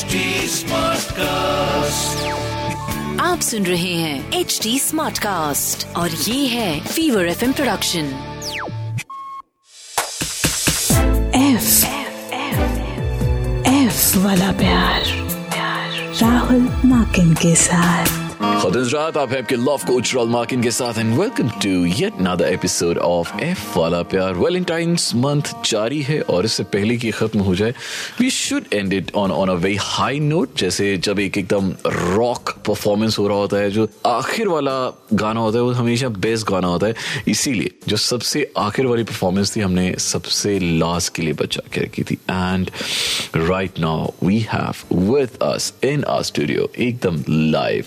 HD Smartcast. आप सुन रहे हैं एच डी स्मार्ट कास्ट और ये है Fever F production F F F वाला प्यार, प्यार। राहुल माकिन के साथ। खुदरात आप हैं आपके लव कोच रॉल मार्किन के साथ and welcome to yet another episode of F वाला प्यार वैलेंटाइंस मंथ जारी है और इससे पहले कि खत्म हो जाए we should end it on on a very high note जैसे जब एक एकदम रॉक परफॉर्मेंस हो रहा होता है जो आखिर वाला गाना होता है वो हमेशा बेस्ट गाना होता है इसीलिए जो सबसे आखिर वाली परफॉर्मेंस थी हमने सबसे लास्ट के लिए बचा के रखी थी and right now we have with us in our studio एकदम live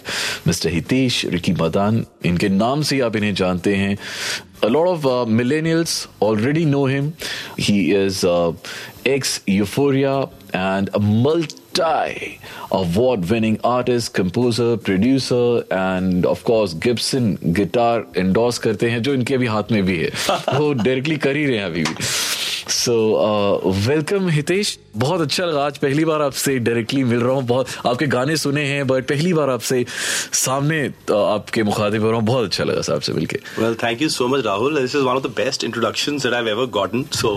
mister Hitesh Ricky Madan इनके नाम से आप इन्हें जानते हैं A lot of uh, millennials already know him. He is uh, ex Euphoria and a multi award winning artist, composer, producer, and of course Gibson guitar endorse करते हैं जो इनके भी हाथ में भी है वो डायरेक्टली कर ही रहे हैं अभी भी सो वेलकम हितेश बहुत अच्छा लगा आज पहली बार आपसे डायरेक्टली मिल रहा हूँ। बहुत आपके गाने सुने हैं बट पहली बार आपसे सामने तो आपके मुखातिब हो रहा हूँ। बहुत अच्छा लगा आपसे मिलके। Well thank you so much Rahul this is one of the best introduction gotten so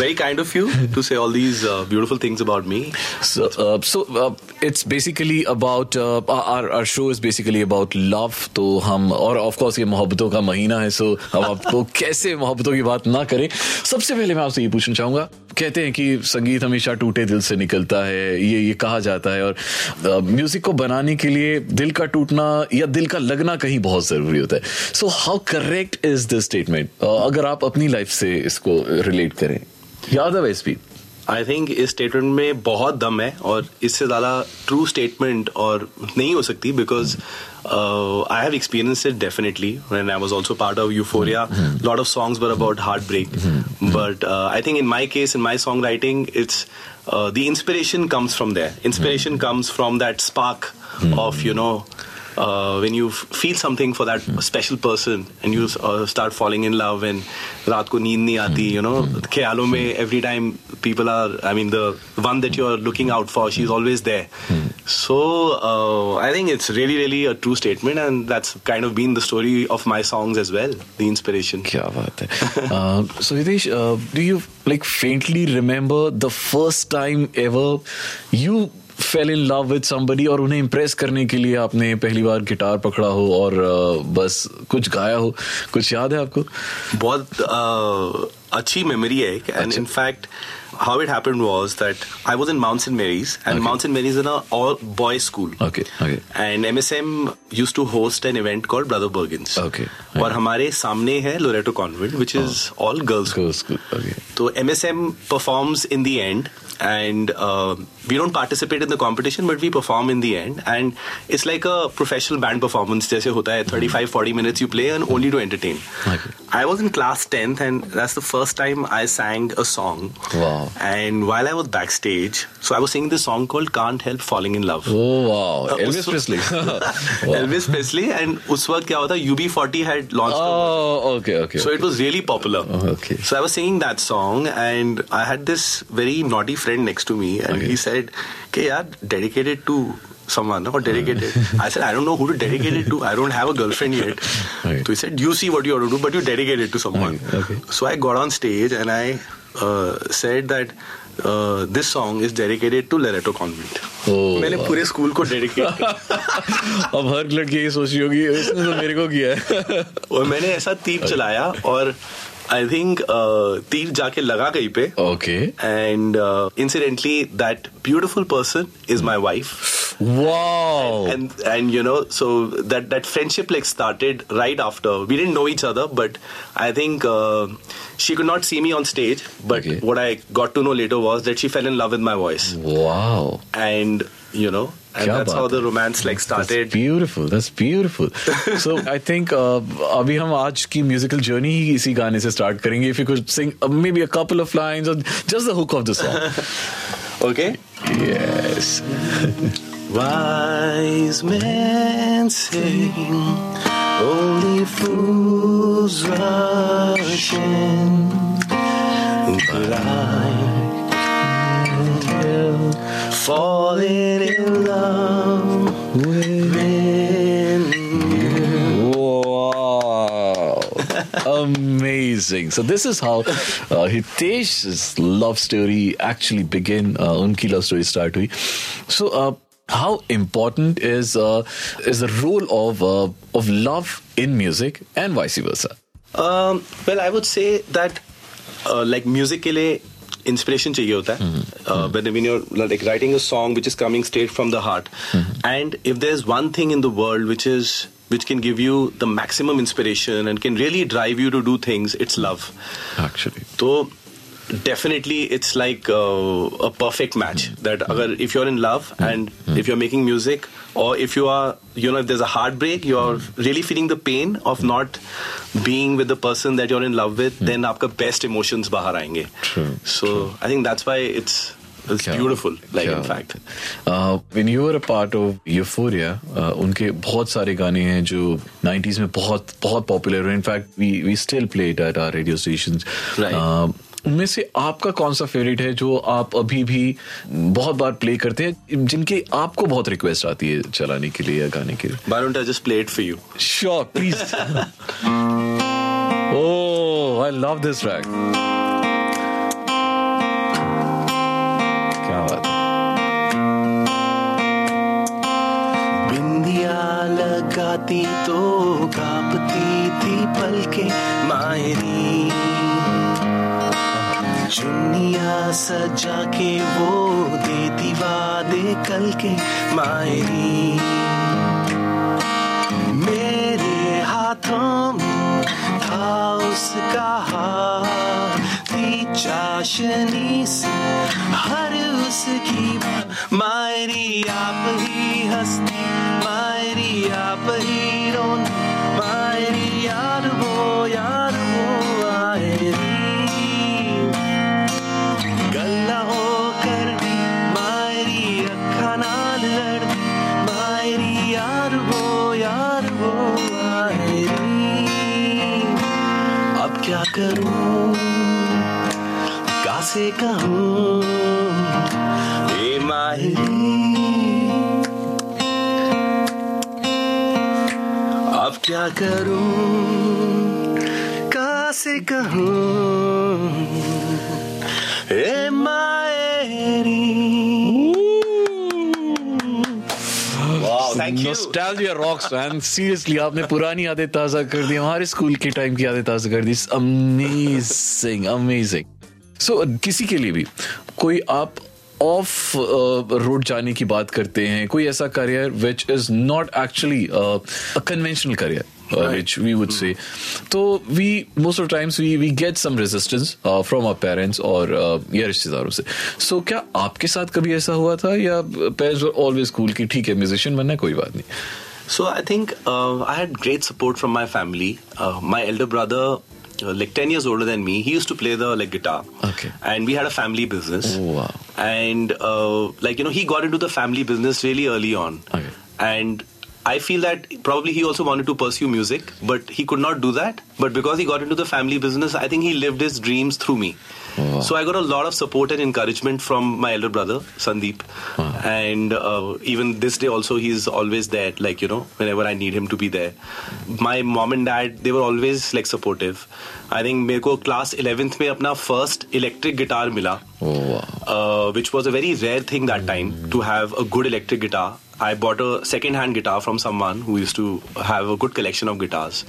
very kind of you to say all these beautiful things about me so it's basically about show is basically about love तो हम और of course ये मोहब्बतों का महीना है। सो so, हम आपको कैसे मोहब्बतों की बात ना करें। सबसे पहले मैं आपसे ये पूछना चाहूँगा कहते हैं कि संगीत हमेशा टूटे दिल से निकलता है ये ये कहा जाता है और म्यूज़िक को बनाने के लिए दिल का टूटना या दिल का लगना कहीं बहुत ज़रूरी होता है। So how correct is this statement अगर आप अपनी लाइफ से इसको रिलेट करें। या अदरवाइज़ भी। आई थिंक इस स्टेटमेंट में बहुत दम है और इससे ज़्यादा ट्रू स्टेटमेंट और नहीं हो सकती because I have experience it definitely when I was also part of Euphoria lot of songs were about heart break Mm-hmm. But uh, I think in my case, in my songwriting, it's uh, the inspiration comes from there. Inspiration mm-hmm. comes from that spark mm-hmm. of you know uh, when you f- feel something for that special person and you uh, start falling in love and रात को नींद नहीं आती you know ख्यालों में every time people are I mean the one that you're looking out for she's always there so uh, I think it's really really a true statement and that's kind of been the story of my songs as well the inspiration क्या बात है so Hitesh do you like faintly remember the first time ever you fell in love with somebody और उन्हें impress करने के लिए आपने पहली बार गिटार पकड़ा हो और बस कुछ गाया हो। कुछ याद है आपको? बहुत अच्छी मेमोरी है and in fact how it happened was that I was in Mountain Mary's and Mountain Mary's in all boy school okay okay and MSM used to host an event called brother Burgins okay और हमारे सामने है Loreto convent which is all girls school okay तो MSM performs in the end and uh, we don't participate in the competition but we perform in the end. And it's like a professional band performance jaise hota hai 35 40 minutes you play and only to entertain. Okay. i was in class 10th and that's the first time i sang a song. Wow. And while i was backstage so i was singing this song called can't help falling in love. Oh wow. Uh, elvis presley. Wow. elvis presley and us waqt kya hota ub40 had launched oh okay okay so okay. it was really popular. Okay. So i was singing that song and i had this very naughty friend next to me, and Okay. he said, "Okay, yaar, dedicated to someone or dedicated." I said, "I don't know who to dedicate it to. I don't have a girlfriend yet." Okay. So he said, "You see what you have to do, but you dedicate it to someone." Okay. So I got on stage and I uh, said that. Uh, this song is dedicated to Loreto Convent. Oh, मैंने wow. पूरे school को dedicate अब हर लड़की ये सोच रही होगी इसने तो मेरे को किया है और मैंने ऐसा तीर चलाया और I think uh, Teer jaake laga kahin pe. Okay. And uh, incidentally, that beautiful person is my wife. Wow. And, and, and you know, so that that friendship like started right after. We didn't know each other, but I think uh, she could not see me on stage. But okay. what I got to know later was that she fell in love with my voice. Wow. And you know? And that's how the romance like started. that's beautiful that's beautiful. So i think uh, abhi hum aaj ki musical journey hi isi gaane se start karenge. If you could sing uh, maybe a couple of lines or just the hook of the song. Okay. Yes. Wise men sing only fools rush in. Blind Falling in love with you. Wow. Amazing. So this is how uh, Hitesh's love story actually began. Uh, उनकी love story start हुई. So uh, how important is uh, is the role of uh, of love in music and vice versa? Um, well, I would say that uh, like music के लिए inspiration चाहिए होता है। When you are like writing a song which is coming straight from the heart and if there is one thing in the world which is which can give you the maximum inspiration and can really drive you to do things it's love actually तो definitely it's like uh, a perfect match that agar, if you're in love and if you're making music or if you are you know if there's a heartbreak you're really feeling the pain of not being with the person that you're in love with then आपका best emotions बाहर आएँगे True, so I think that's why it's it's क्या- beautiful like क्या in fact Uh, when you were a part of Euphoria, uh, उनके बहुत सारे गाने हैं जो 90s में बहुत बहुत पॉपुलर हुए in fact we we still play it at our radio stations Right. उनमें से आपका कौन सा फेवरेट है जो आप अभी भी बहुत बार प्ले करते हैं जिनकी आपको बहुत रिक्वेस्ट आती है चलाने के लिए या गाने के लिए? Why don't just just for you sure please oh I love this track के वो देती वादे कल के मायरी। गल्ला हो करदी मायरी अखा नाल मायरी यार वो यार वो आयरी। अब क्या करूँ? कासे कहूँ? मायरी। अब क्या करूँ? कासे कहूँ? ए मायरी Wow, thank you. Nostalgia rocks, man. Seriously, आपने पुरानी यादें ताज़ा कर दी हमारे स्कूल के टाइम की यादें ताज़ा कर दी. अमेजिंग अमेजिंग सो किसी के लिए भी कोई आप ऑफ़ रोड जाने की बात करते हैं कोई ऐसा career which is not actually conventional career which we would say तो we most of the times we we get some resistance uh, from our parents और uh, या रिश्तेदारों से so क्या आपके साथ कभी ऐसा हुआ था या parents were always cool कि ठीक है म्यूजिशियन बनना है कोई बात नहीं So I think uh, I had great support from my family. Uh, my elder brother, uh, like 10 years older than me, he used to play the like guitar. Okay. And we had a family business. Oh, wow. And uh, like, you know, he got into the family business really early on. Okay. And I feel that probably he also wanted to pursue music, but he could not do that. But because he got into the family business, I think he lived his dreams through me. Wow. So I got a lot of support and encouragement from my elder brother, Sandeep. Wow. And uh, even this day also, he's always there, like, you know, whenever I need him to be there. My mom and dad, they were always like supportive. I think मेरे को class 11th में अपना first electric guitar मिला. Oh, wow. uh, which was a very rare thing that time to have a good electric guitar. I bought a second-hand guitar from someone who used to have a good collection of guitars,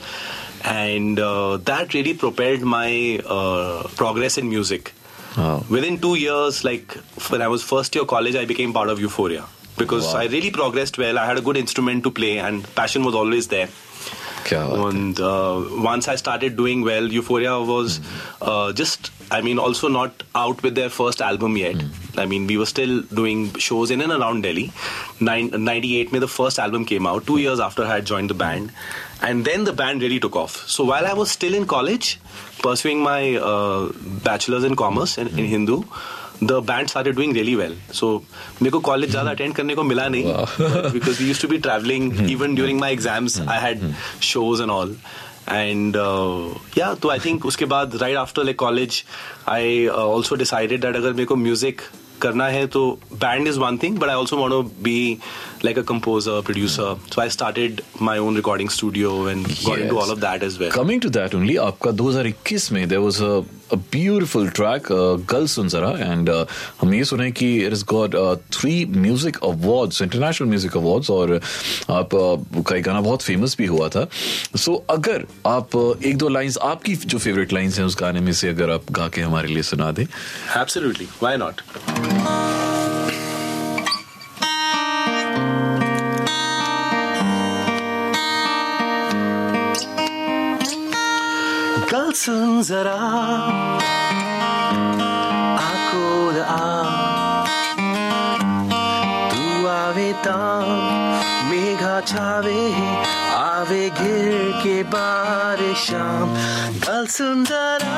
and uh, that really propelled my uh, progress in music. Wow. Within two years, like when I was first year college, I became part of Euphoria because wow. I really progressed well. I had a good instrument to play, and passion was always there. And uh, once I started doing well, Euphoria was mm-hmm. just, I mean, also not out with their first album yet. Mm-hmm I mean, we were still doing shows in and around Delhi. Nine, 98 mein the first album came out, two years after I had joined the band. And then the band really took off. So while I was still in college, pursuing my uh, bachelor's in commerce in, in Hindu, the band started doing really well. So मेरे को college ज़्यादा attend करने को मिला नहीं because we used to be traveling even during my exams I had shows and all and या तो I think उसके बाद right after like college I also decided that अगर मेरे को म्यूज़िक करना है तो band is one thing but I also want be be like a composer producer so I started my own recording studio and got into all of that as well Coming to that only, आपका 2021 में there was a a beautiful track, uh, Gal Sunzara, and uh, हम ये सुने कि it has got uh, three music awards, international music awards, और आप uh, का गाना बहुत फ़ेमस भी हुआ था. So अगर आप uh, एक दो लाइंस आपकी जो फेवरेट लाइंस हैं उस गाने में से अगर आप गा के हमारे लिए सुना दें Absolutely. Why not? सुन जरा आ तू आवे ताम मेघा छावे आवे घिर के बारे शाम गल सुन जरा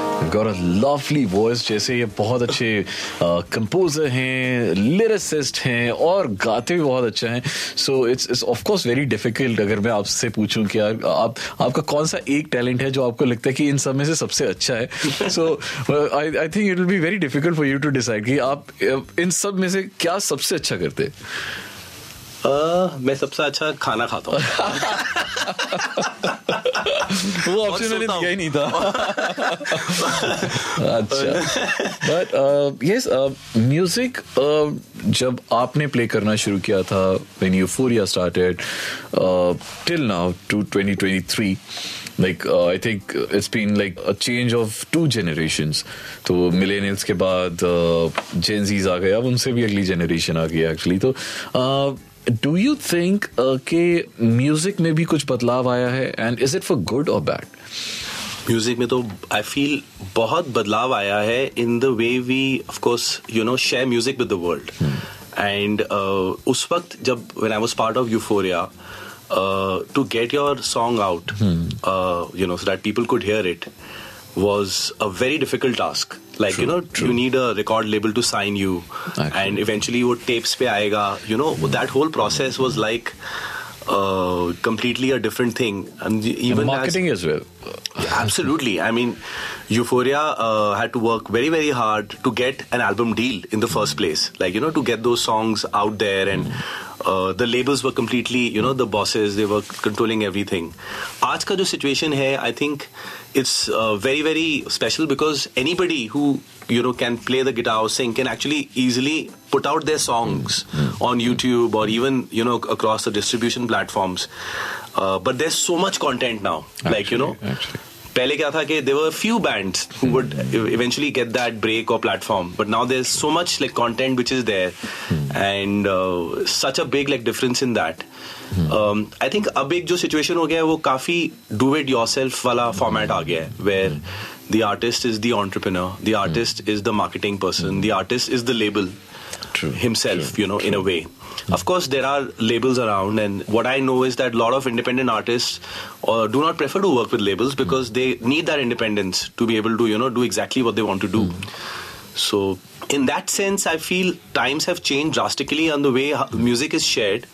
Got a lovely voice जैसे ये बहुत अच्छे कंपोजर हैं लिरिसिस्ट हैं और गाते भी बहुत अच्छा हैं। So it's it's of course very difficult अगर मैं आपसे पूछूँ कि यार आप आपका कौन सा एक टैलेंट है जो आपको लगता है कि इन सब में से सबसे अच्छा है? So I I think it will be very difficult for you to decide कि आप uh, इन सब में से क्या सबसे अच्छा करते हैं? अ, मैं सबसे अच्छा खाना खाता हूँ। वो ऑप्शन मैंने दिया ही नहीं था अच्छा बट यस म्यूज़िक जब आपने प्ले करना शुरू किया था when Euphoria started till now to 2023 like uh, i think it's been like a change of two generations. तो मिलेनियल्स के बाद जेन जीज आ गए अब उनसे भी अगली जनरेशन आ गई एक्चुअली तो डू यू थिंक कि म्यूज़िक में भी कुछ बदलाव आया है? And is it for good और बैड म्यूज़िक में तो आई फील बहुत बदलाव आया है in the way we of course you know share music with the world and उस वक्त जब when I was part of Euphoria to get your song out you know so that people could hear it was a very difficult task. like true, you know true. you need a record label to sign you Actually. and eventually your tapes pe aega you know that whole process was like uh, completely a different thing. And even and marketing as, as well. absolutely. I mean, Euphoria uh, had to work very, very hard to get an album deal in the first place. Like, you know, to get those songs out there and. Uh, the labels were completely, you know, the bosses, they were controlling everything. Aaj situation hai, I think it's uh, very, very special because anybody who you know, can play the guitar or sing can actually easily put out their songs on YouTube or even, you know, across the distribution platforms. Uh, but there's so much content now. like, you know, Actually, actually. पहले क्या था कि there were few bands who would eventually get that break or platform but now there's so much like content which is there and uh, such a big like difference in that um, I think अब एक जो situation हो गया है वो काफी do it yourself वाला format आ गया है where the artist is the entrepreneur the artist is the marketing person the artist is the label True, himself true, you know in a way of course there are labels around and what i know is that a lot of independent artists uh, do not prefer to work with labels because they need that independence to be able to you know do exactly what they want to do so in that sense i feel times have changed drastically on the way how music is shared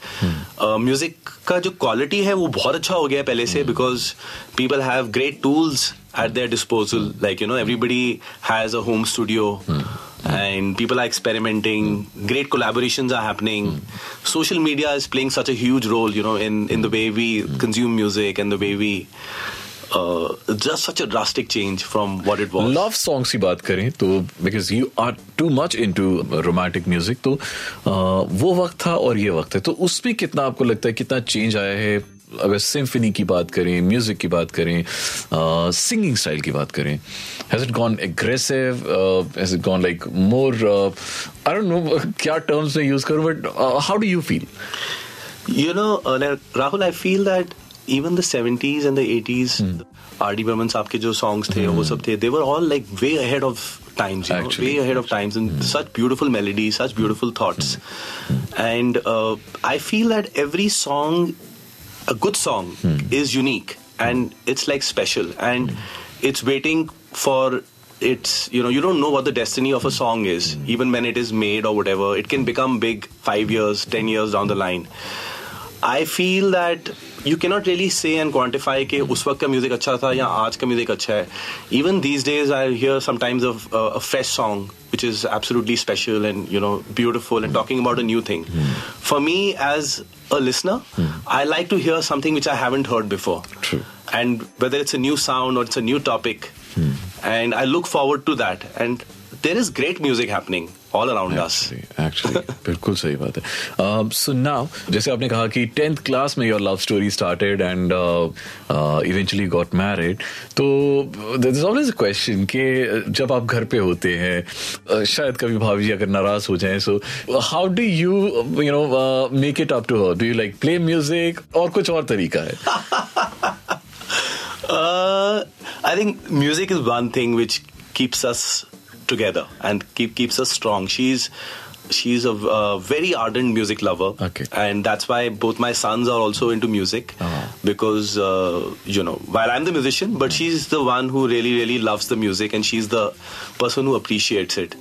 uh, music का जो quality है वो बहुत अच्छा हो गया है पहले से because people have great tools At their disposal like you know everybody has a home studio and people are experimenting great collaborations are happening social media is playing such a huge role you know in in the way we consume music and the way we uh, just such a drastic change from what it was. Love songs की बात करें तो you are too much into romantic music तो uh, वो वक्त था और ये वक्त है तो उसमें कितना आपको लगता है कितना चेंज आया है अगर सिम्फनी की बात करें म्यूज़िक की बात करें uh, सिंगिंग स्टाइल की बात करें has it gone aggressive has it gone like more I know क्या टर्म्स में यूज़ करूँ but how do you feel you know Rahul I feel that even the seventies and the eighties R D Burman साहब के जो songs थे वो hmm. सब थे they were all like way ahead of times way ahead of times and such beautiful melodies such beautiful thoughts and I feel that every song a good song, hmm. is unique and it's like special, and hmm. it's waiting for it's you know you don't know what the destiny of a hmm. song is even when it is made or whatever. It can become big 5 years 10 years down the line. I feel that you cannot really say and quantify कि उस वक्त का music अच्छा था या आज का music अच्छा है even these days I hear sometimes of uh, a fresh song which is absolutely special and you know beautiful and talking about a new thing for me as a listener I like to hear something which I haven't heard before True. and whether it's a new sound or it's a new topic and I look forward to that and there is great music happening All around us. Actually बिल्कुल सही बात है। So now जैसे आपने कहा कि tenth class में your love story started and eventually got married तो देयर इज़ ऑलवेज क्वेश्चन कि जब आप घर पे होते हैं uh, शायद कभी भाभी जी अगर नाराज़ हो जाएँ so how do you you know make it up to her do you like play music और कुछ और तरीका है? Uh, I think music is one thing which keeps us together and keep keeps us strong. She's she's a uh, very ardent music lover, Okay. and that's why both my sons are also into music Uh-huh. because uh, you know while I'm the musician, but she's the one who really really loves the music and she's the person who appreciates it.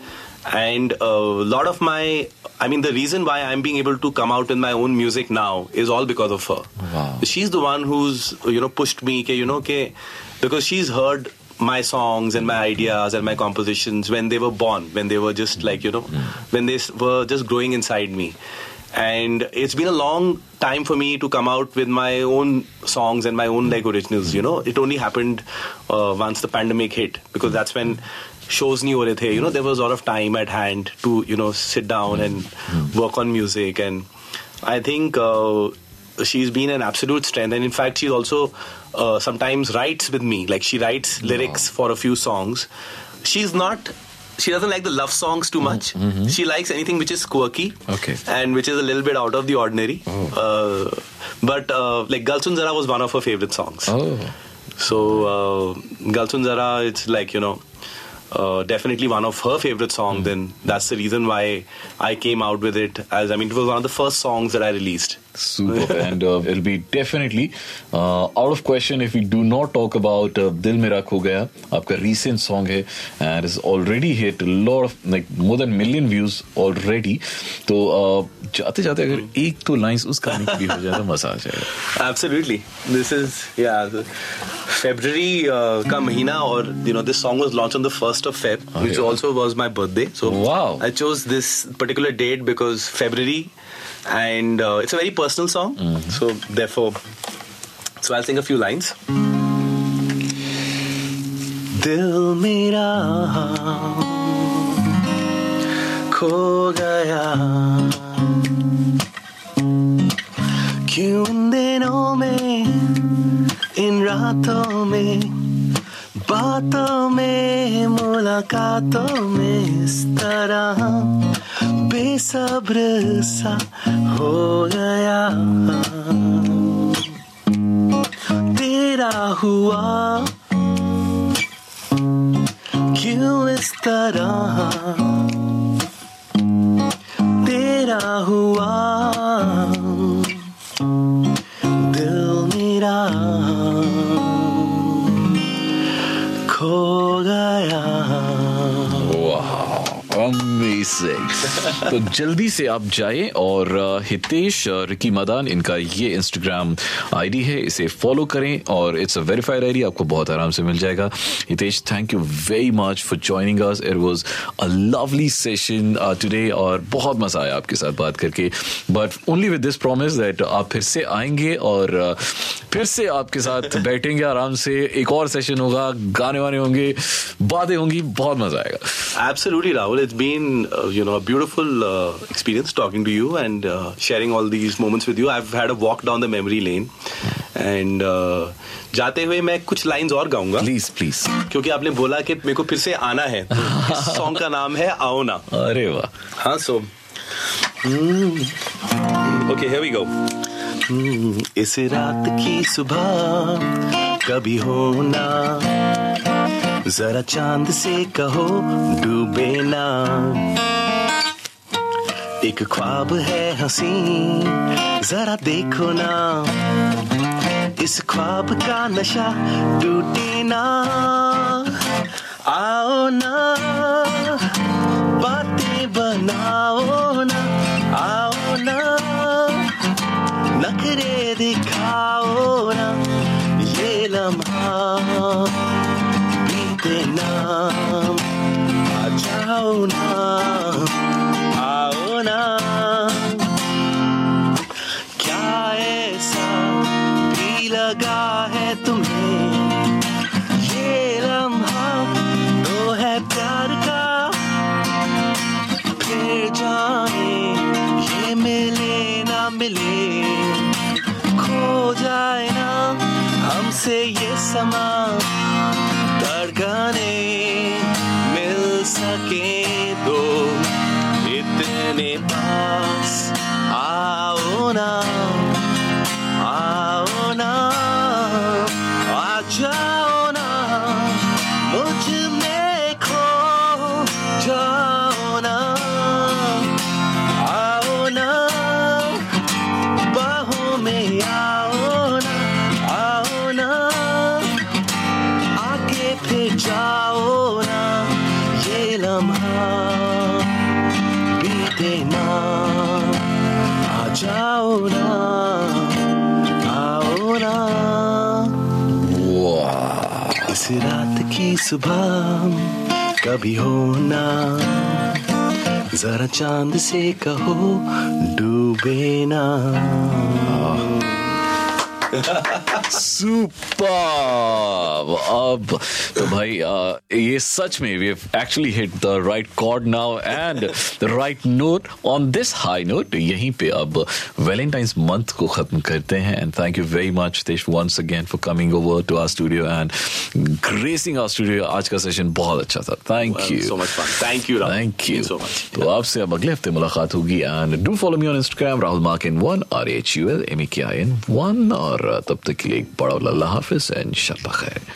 And a lot of my I mean, the reason why I'm being able to come out with my own music now is all because of her. Wow. She's the one who's you know pushed me, ke, you know, ke, because she's heard my songs and my ideas and my compositions when they were born, when they were just like, you know, hmm. when they were just growing inside me. And it's been a long time for me to come out with my own songs and my own like originals, you know. It only happened uh, once the pandemic hit because that's when shows new were rahe. You know, there was a lot of time at hand to, you know, sit down hmm. and hmm. work on music. And I think uh, she's been an absolute strength, and in fact, she also uh, sometimes writes with me. Like she writes lyrics for a few songs. She's not. She doesn't like the love songs too much. She likes anything which is quirky Okay. and which is a little bit out of the ordinary. Uh, but uh, like Galsun Zara was one of her favorite songs. Oh. So uh, Galsun Zara, it's like you know, uh, definitely one of her favorite songs. And that's the reason why I came out with it. As I mean, it was one of the first songs that I released. Super, and uh, it'll be definitely uh, out of question if we do not talk about uh, Dil Mera Kho Gaya. आपका recent song है and it's already hit a lot of like more than million views already. तो uh, जाते जाते अगर एक तो lines उस गाने की भी हो जाए तो मजा आ जाएगा. Absolutely. This is yeah. the February uh, का महीना और you know this song was launched on the first of Feb, which Okay. also was my birthday. So Wow. I chose this particular date because February, and uh, it's a very personal song. So therefore, so I'll sing a few lines. दिल मेरा खो गया क्यों इन दिनों में इन रातों में बातों में मुलाकातों में इस तरह बेसब्र सा हो गया तेरा हुआ क्यों इस तरह तो जल्दी से आप जाए और हितेश रिकी मदान इनका ये इंस्टाग्राम आईडी है इसे फॉलो करें और इट्स अ वेरीफाइड आईडी आपको बहुत आराम से मिल जाएगा। Hitesh thank you very much for joining us it was a lovely session today और बहुत मज़ा आया आपके साथ बात करके। But only with this promise that आप फिर से आएँगे और फिर से आपके साथ बैठेंगे आराम से। एक और सेशन होगा गाने वाने होंगे बातें होंगी बहुत मज़ा आएगा। Absolutely, Rahul. It's been, uh, you know, a beautiful uh, experience talking to you and uh, sharing all these moments with you. I've had a walk down the memory lane, and uh, जाते हुए मैं कुछ lines और गाऊँगा please please क्योंकि आपने बोला कि मेरे को फिर से आना है तो सॉन्ग का नाम है आओ ना अरे वाह हाँ so okay here we go इस रात की सुबह कभी होना जरा चाँद से कहो, डूबे ना। एक ख्वाब है हँसी, जरा देखो ना। इस ख्वाब का नशा टूटे ना। आओ ना, बातें बनाओ ना। alone. told you सुबह कभी हो होना जरा चाँद से कहो डूबे ना। सुपर। अब तो भाई आ, ये सच में we actually hit the right chord now and the right note on this high note यहीं पे अब वैलेंटाइंस मंथ को खत्म करते हैं and thank you very much देश once again for coming over to our studio and gracing our studio आज का सेशन बहुत अच्छा था. Thank you you, Rahul. Thank you Thank you so much. तो आपसे अब अगले हफ़्ते मुलाकात होगी and do follow me on Instagram Rahul Makin one R H U L M E K I N one और तब तक के लिए एक बड़ा अल्लाह हाफिज एंड शब खैर